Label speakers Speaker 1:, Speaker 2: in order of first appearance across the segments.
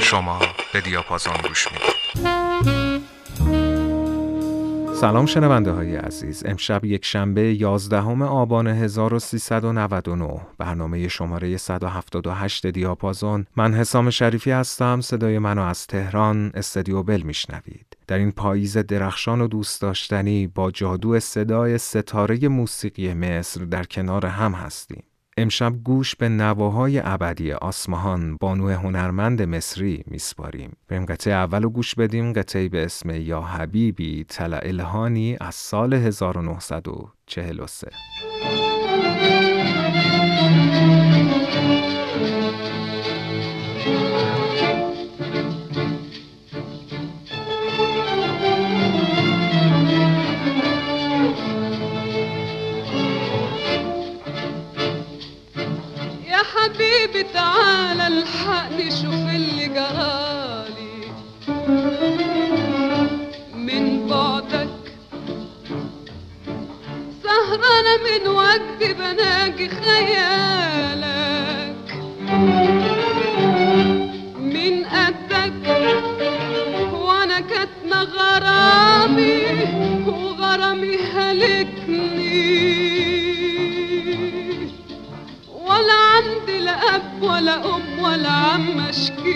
Speaker 1: شما به دیاپازون گوش می‌دید. سلام شنونده های عزیز. امشب یک شنبه 11 آبان 1399 برنامه شماره 178 دیاپازون. من حسام شریفی هستم. صدای منو از تهران استدیو بل میشنوید. در این پاییز درخشان و دوست داشتنی با جادو صدای ستاره موسیقی مصر در کنار هم هستیم. امشب گوش به نواهای ابدی آسمهان بانو هنرمند مصری میسپاریم. بریم قطعه اول و گوش بدیم. قطعه به اسم یا حبیبی تلا الهانی از سال 1943
Speaker 2: الحقني شوف اللي جرالي من بعدك سهرانة من وجدي بناجي خيالك. من قدك وأنا كاتمة غرامي وغرامي هلكني. ولا عندي لا أب ولا أم والعم اشكي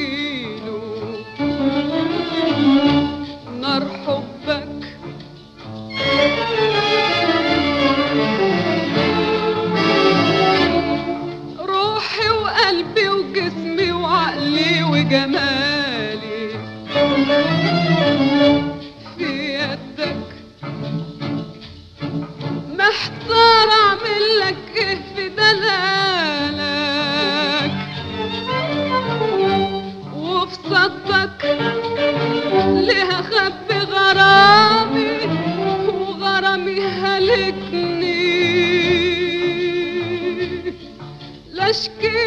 Speaker 2: scared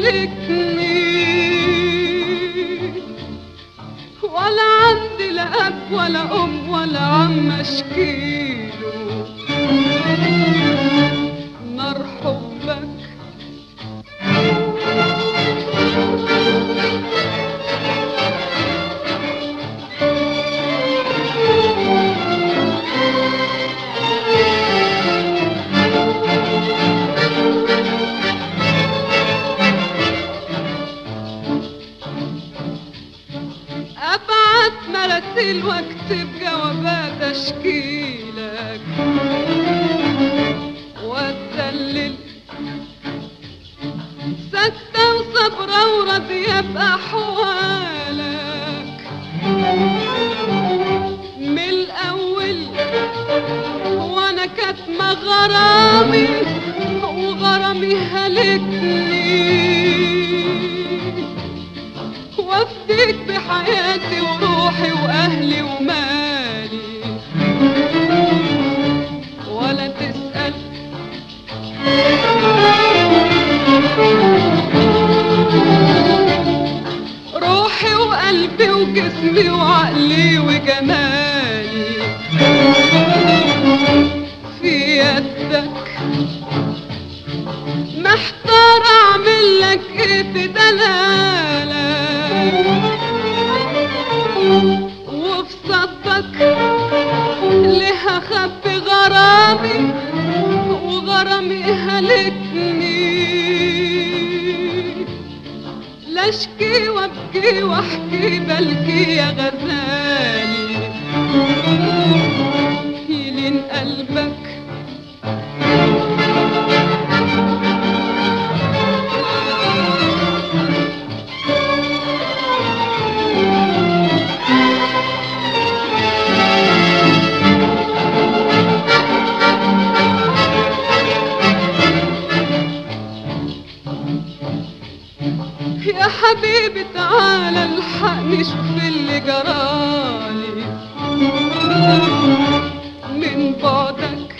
Speaker 2: هلكني ولا عندي لا أب ولا أم ولا عم أشكيله. يا حبيبي تعالى الحقني شوف اللي جرالي من بعدك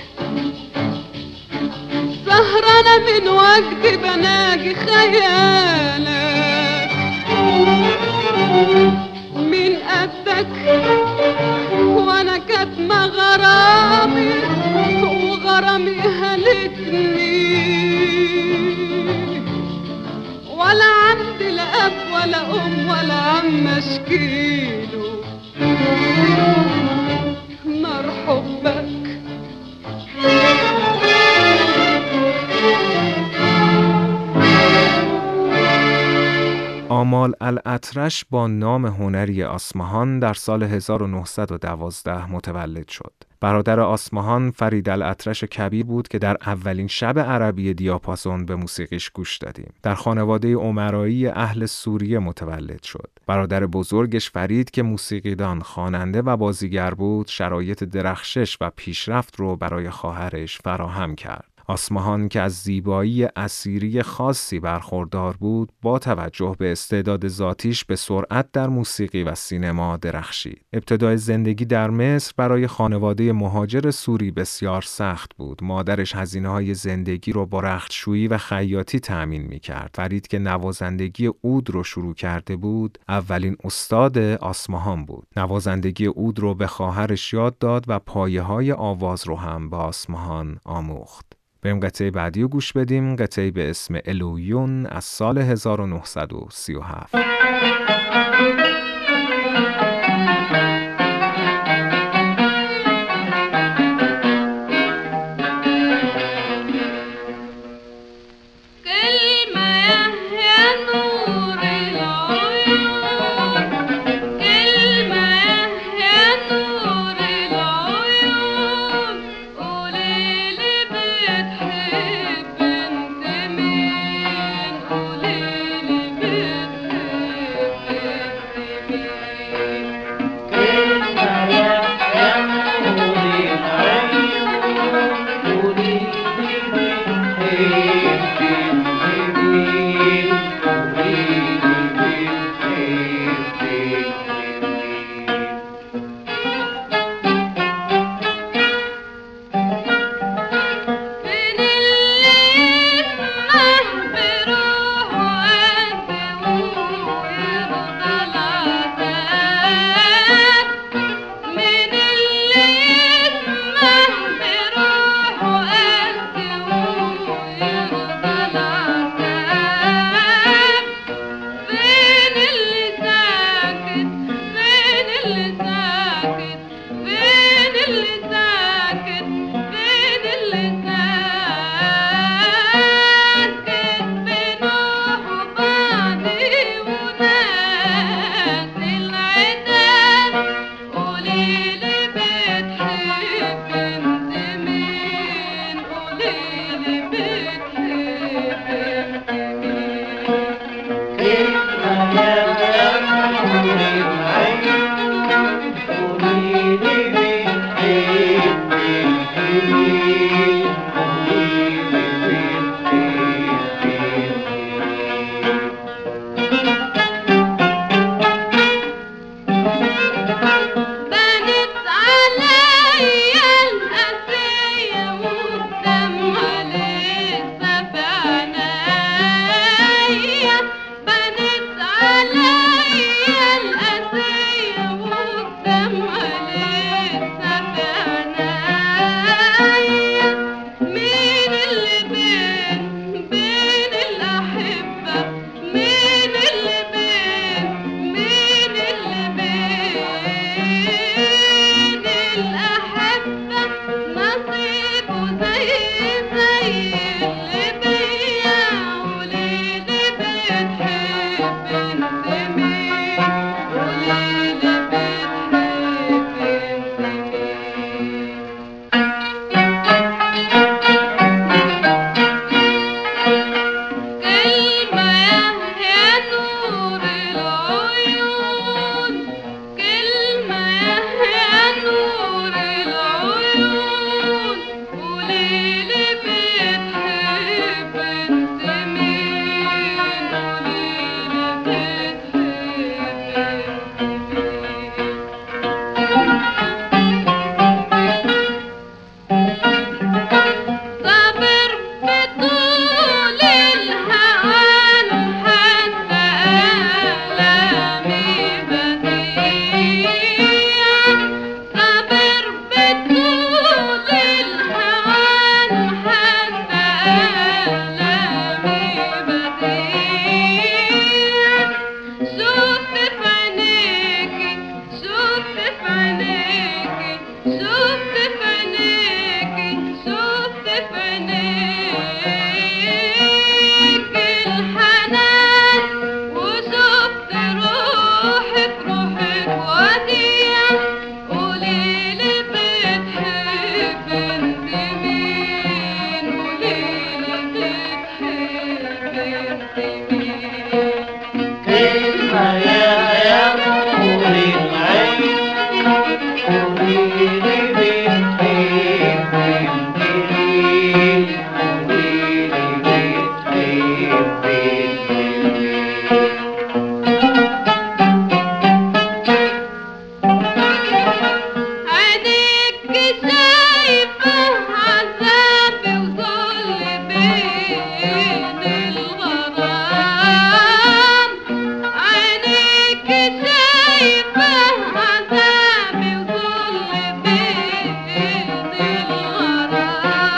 Speaker 2: سهرانة من وجدي بناجي خيالك. من قدك وأنا كاتمة غرامي وغرامي هلكني ولا ام ولا عم اشكيله نار حبك
Speaker 1: آمال الاطرش با نام هنری آسمهان در سال 1912 متولد شد. برادر آسمهان فرید الاطرش کبیر بود که در اولین شب عربی دیاپازون به موسیقیش گوش دادیم. در خانواده عمرایی اهل سوریه متولد شد. برادر بزرگش فرید که موسیقیدان، خواننده و بازیگر بود، شرایط درخشش و پیشرفت رو برای خواهرش فراهم کرد. آسمهان که از زیبایی اسیری خاصی برخوردار بود با توجه به استعداد ذاتیش به سرعت در موسیقی و سینما درخشید. ابتدای زندگی در مصر برای خانواده مهاجر سوری بسیار سخت بود. مادرش هزینه های زندگی رو با رختشویی و خیاطی تأمین می کرد. فرید که نوازندگی اود رو شروع کرده بود اولین استاد آسمهان بود. نوازندگی اود رو به خواهرش یاد داد و پایه های آواز رو هم به آسمهان آموخت. بریم قطعه بعدی رو گوش بدیم قطعه به اسم الویون از سال 1937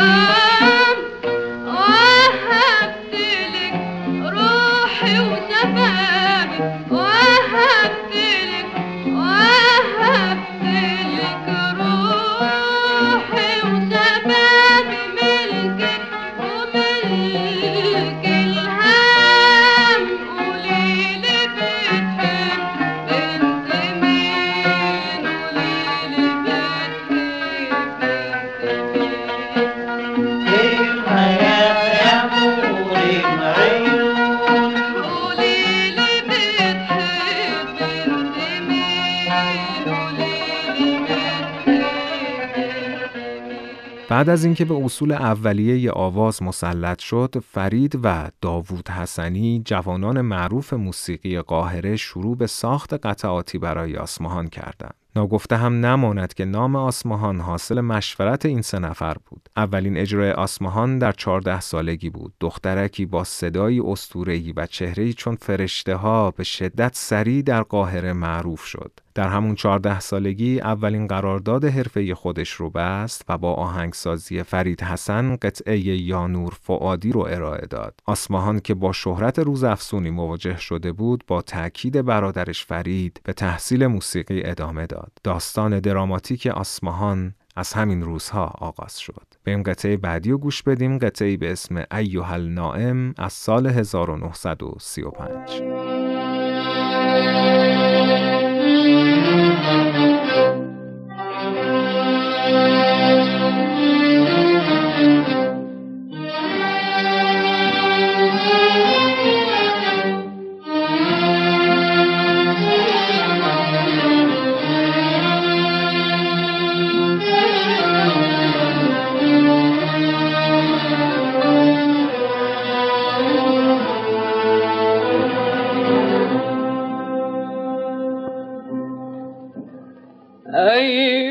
Speaker 2: Mm-hmm. بعد از اینکه به اصول اولیه آواز مسلط شد، فرید و داوود حسنی جوانان معروف موسیقی قاهره شروع به ساخت قطعاتی برای آسمهان کردند. ناگفته هم نماند که نام آسمهان حاصل مشورت این سه نفر بود. اولین اجرای آسمهان در چهارده سالگی بود. دخترکی با صدایی استورهی و چهرهی چون فرشته ها به شدت سریع در قاهره معروف شد. در همون چهارده سالگی اولین قرارداد حرفه خودش رو بست و با آهنگسازی فرید حسن قطعه یانور فعادی رو ارائه داد. آسمهان که با شهرت روز افسونی مواجه شده بود با تأکید برادرش فرید به تحصیل موسیقی ادامه داد. داستان دراماتیک آسمهان از همین روزها آغاز شد. این قطعه بعدی رو گوش بدیم قطعه به اسم ایوهل نائم از سال 1935. Thank you. لن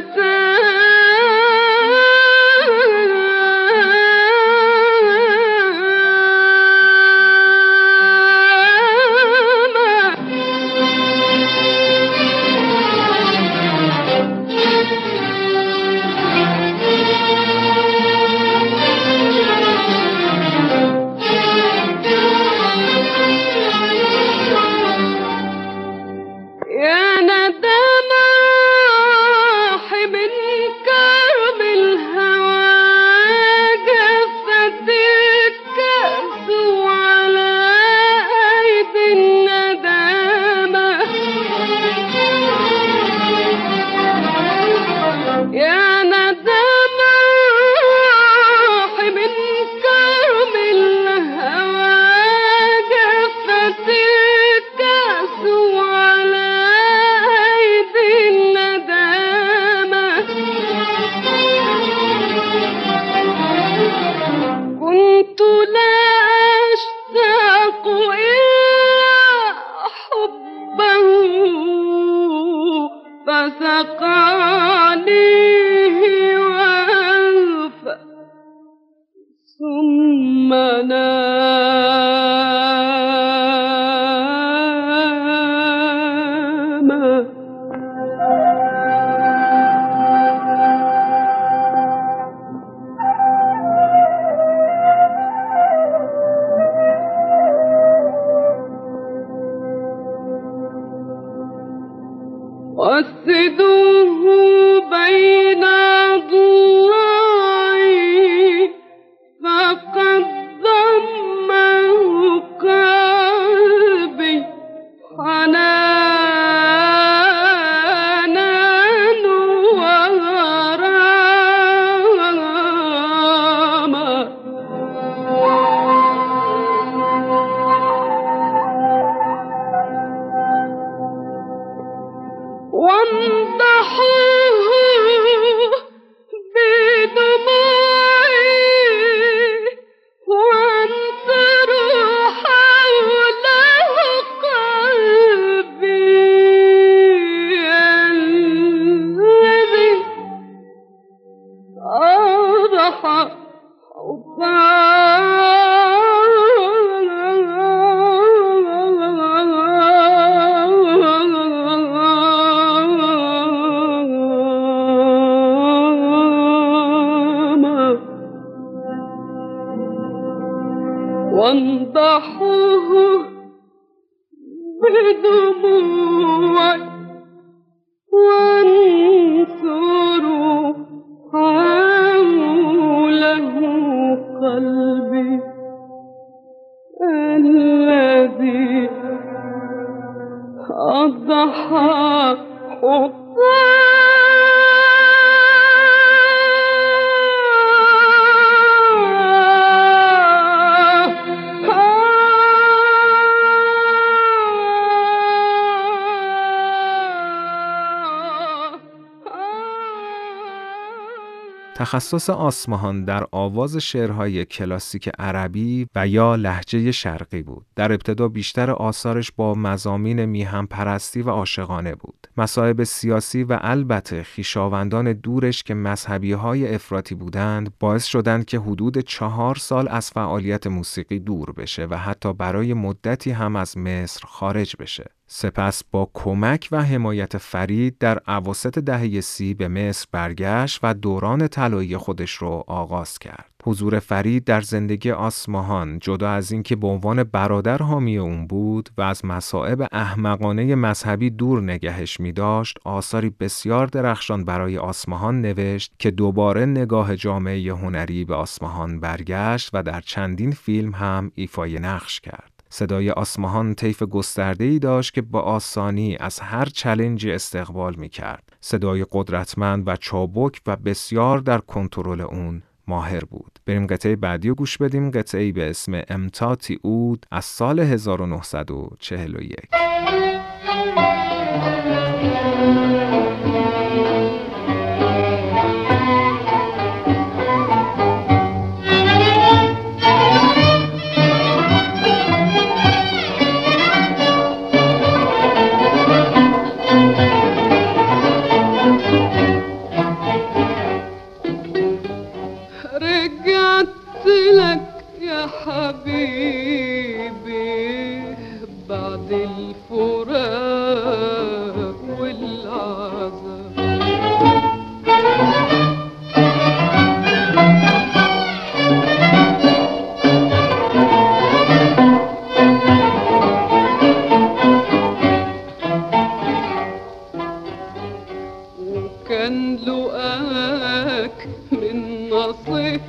Speaker 2: can't do. tulaştı.
Speaker 1: تخصص آسمهان در آواز شعرهای کلاسیک عربی و یا لهجه شرقی بود. در ابتدا بیشتر آثارش با مزامین میهم پرستی و عاشقانه بود. مصائب سیاسی و البته خیشاوندان دورش که مذهبی های افراطی بودند باعث شدند که حدود چهار سال از فعالیت موسیقی دور بشه و حتی برای مدتی هم از مصر خارج بشه. سپس با کمک و حمایت فرید در عواسط دهه سی به مصر برگشت و دوران طلایی خودش رو آغاز کرد. حضور فرید در زندگی آسماهان جدا از اینکه به عنوان برادر حامی اون بود و از مصائب احمقانه مذهبی دور نگهش می داشت آثاری بسیار درخشان برای آسماهان نوشت که دوباره نگاه جامعه هنری به آسماهان برگشت و در چندین فیلم هم ایفای نقش کرد. صدای آسمهان طیف گسترده‌ای داشت که با آسانی از هر چلنجی استقبال می کرد. صدای قدرتمند و چابک و بسیار در کنترل اون ماهر بود. بریم قطعه بعدی رو گوش بدیم قطعه به اسم امتاتی اود از سال 1941
Speaker 2: من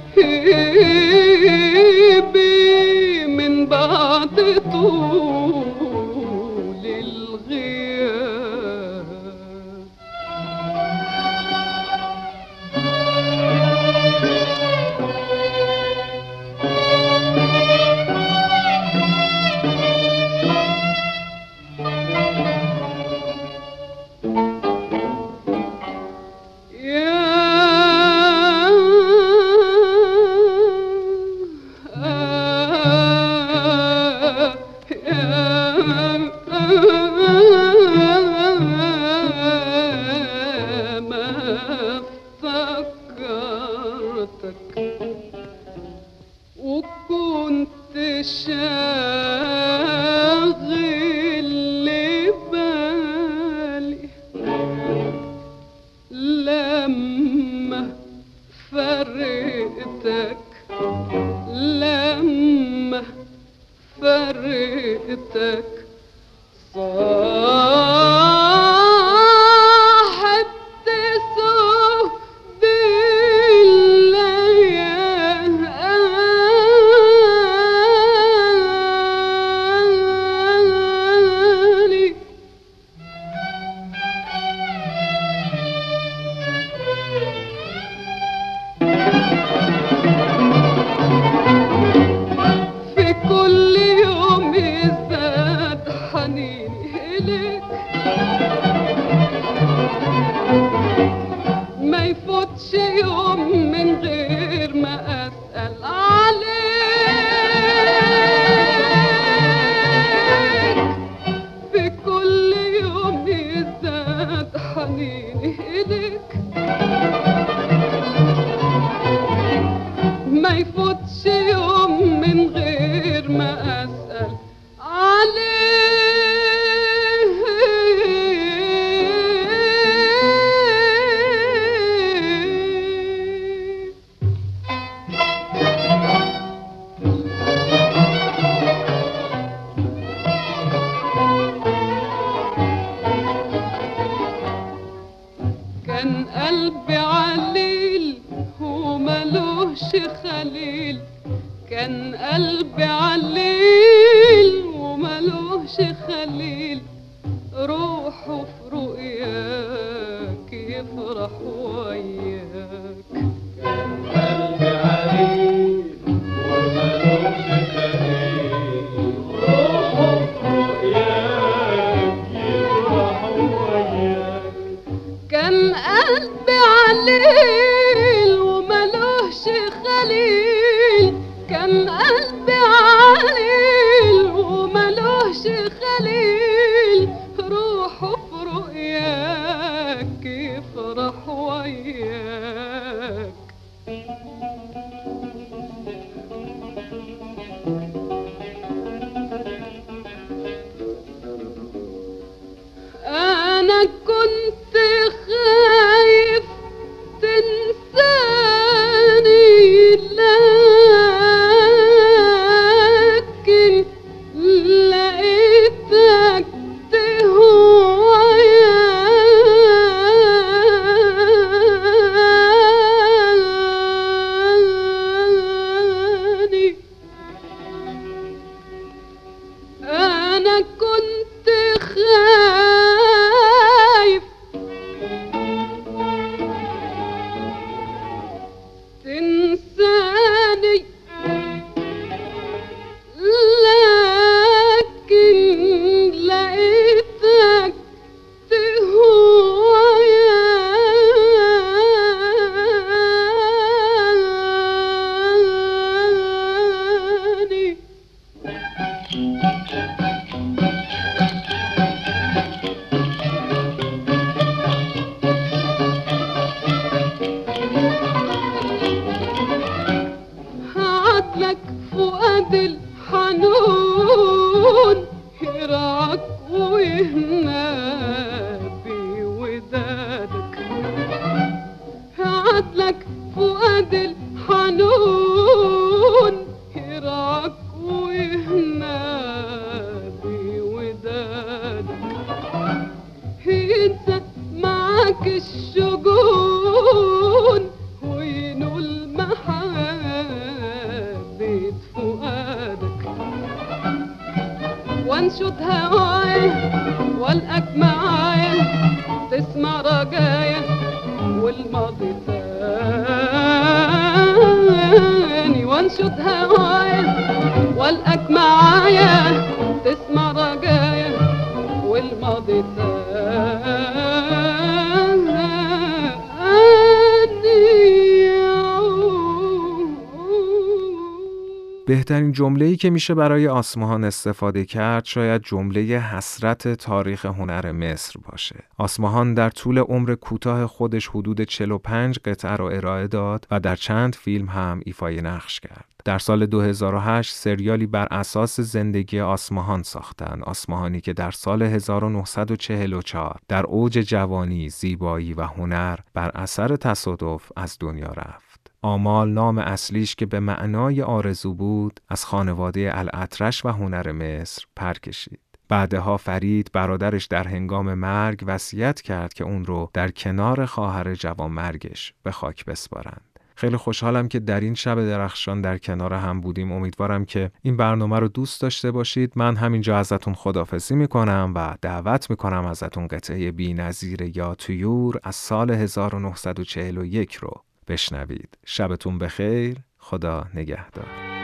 Speaker 2: Oh. ಬಂದು جمله‌ای که میشه برای آسمهان استفاده کرد شاید جمله حسرت تاریخ هنر مصر باشه. آسمهان در طول عمر کوتاه خودش حدود 45 قطعه رو ارائه داد و در چند فیلم هم ایفای نقش کرد. در سال 2008 سریالی بر اساس زندگی آسمهان ساختن آسمهانی که در سال 1944 در اوج جوانی، زیبایی و هنر بر اثر تصادف از دنیا رفت. آمال نام اصلیش که به معنای آرزو بود از خانواده الاطرش و هنر مصر پر کشید. بعدها فرید برادرش در هنگام مرگ وصیت کرد که اون رو در کنار خواهر جوان مرگش به خاک بسپارند. خیلی خوشحالم که در این شب درخشان در کنار هم بودیم امیدوارم که این برنامه رو دوست داشته باشید من همینجا ازتون خدافزی می‌کنم و دعوت می‌کنم ازتون قطعه بی نظیر یا تویور از سال 1941 رو بشنوید. شبتون بخیر. خدا نگهدار.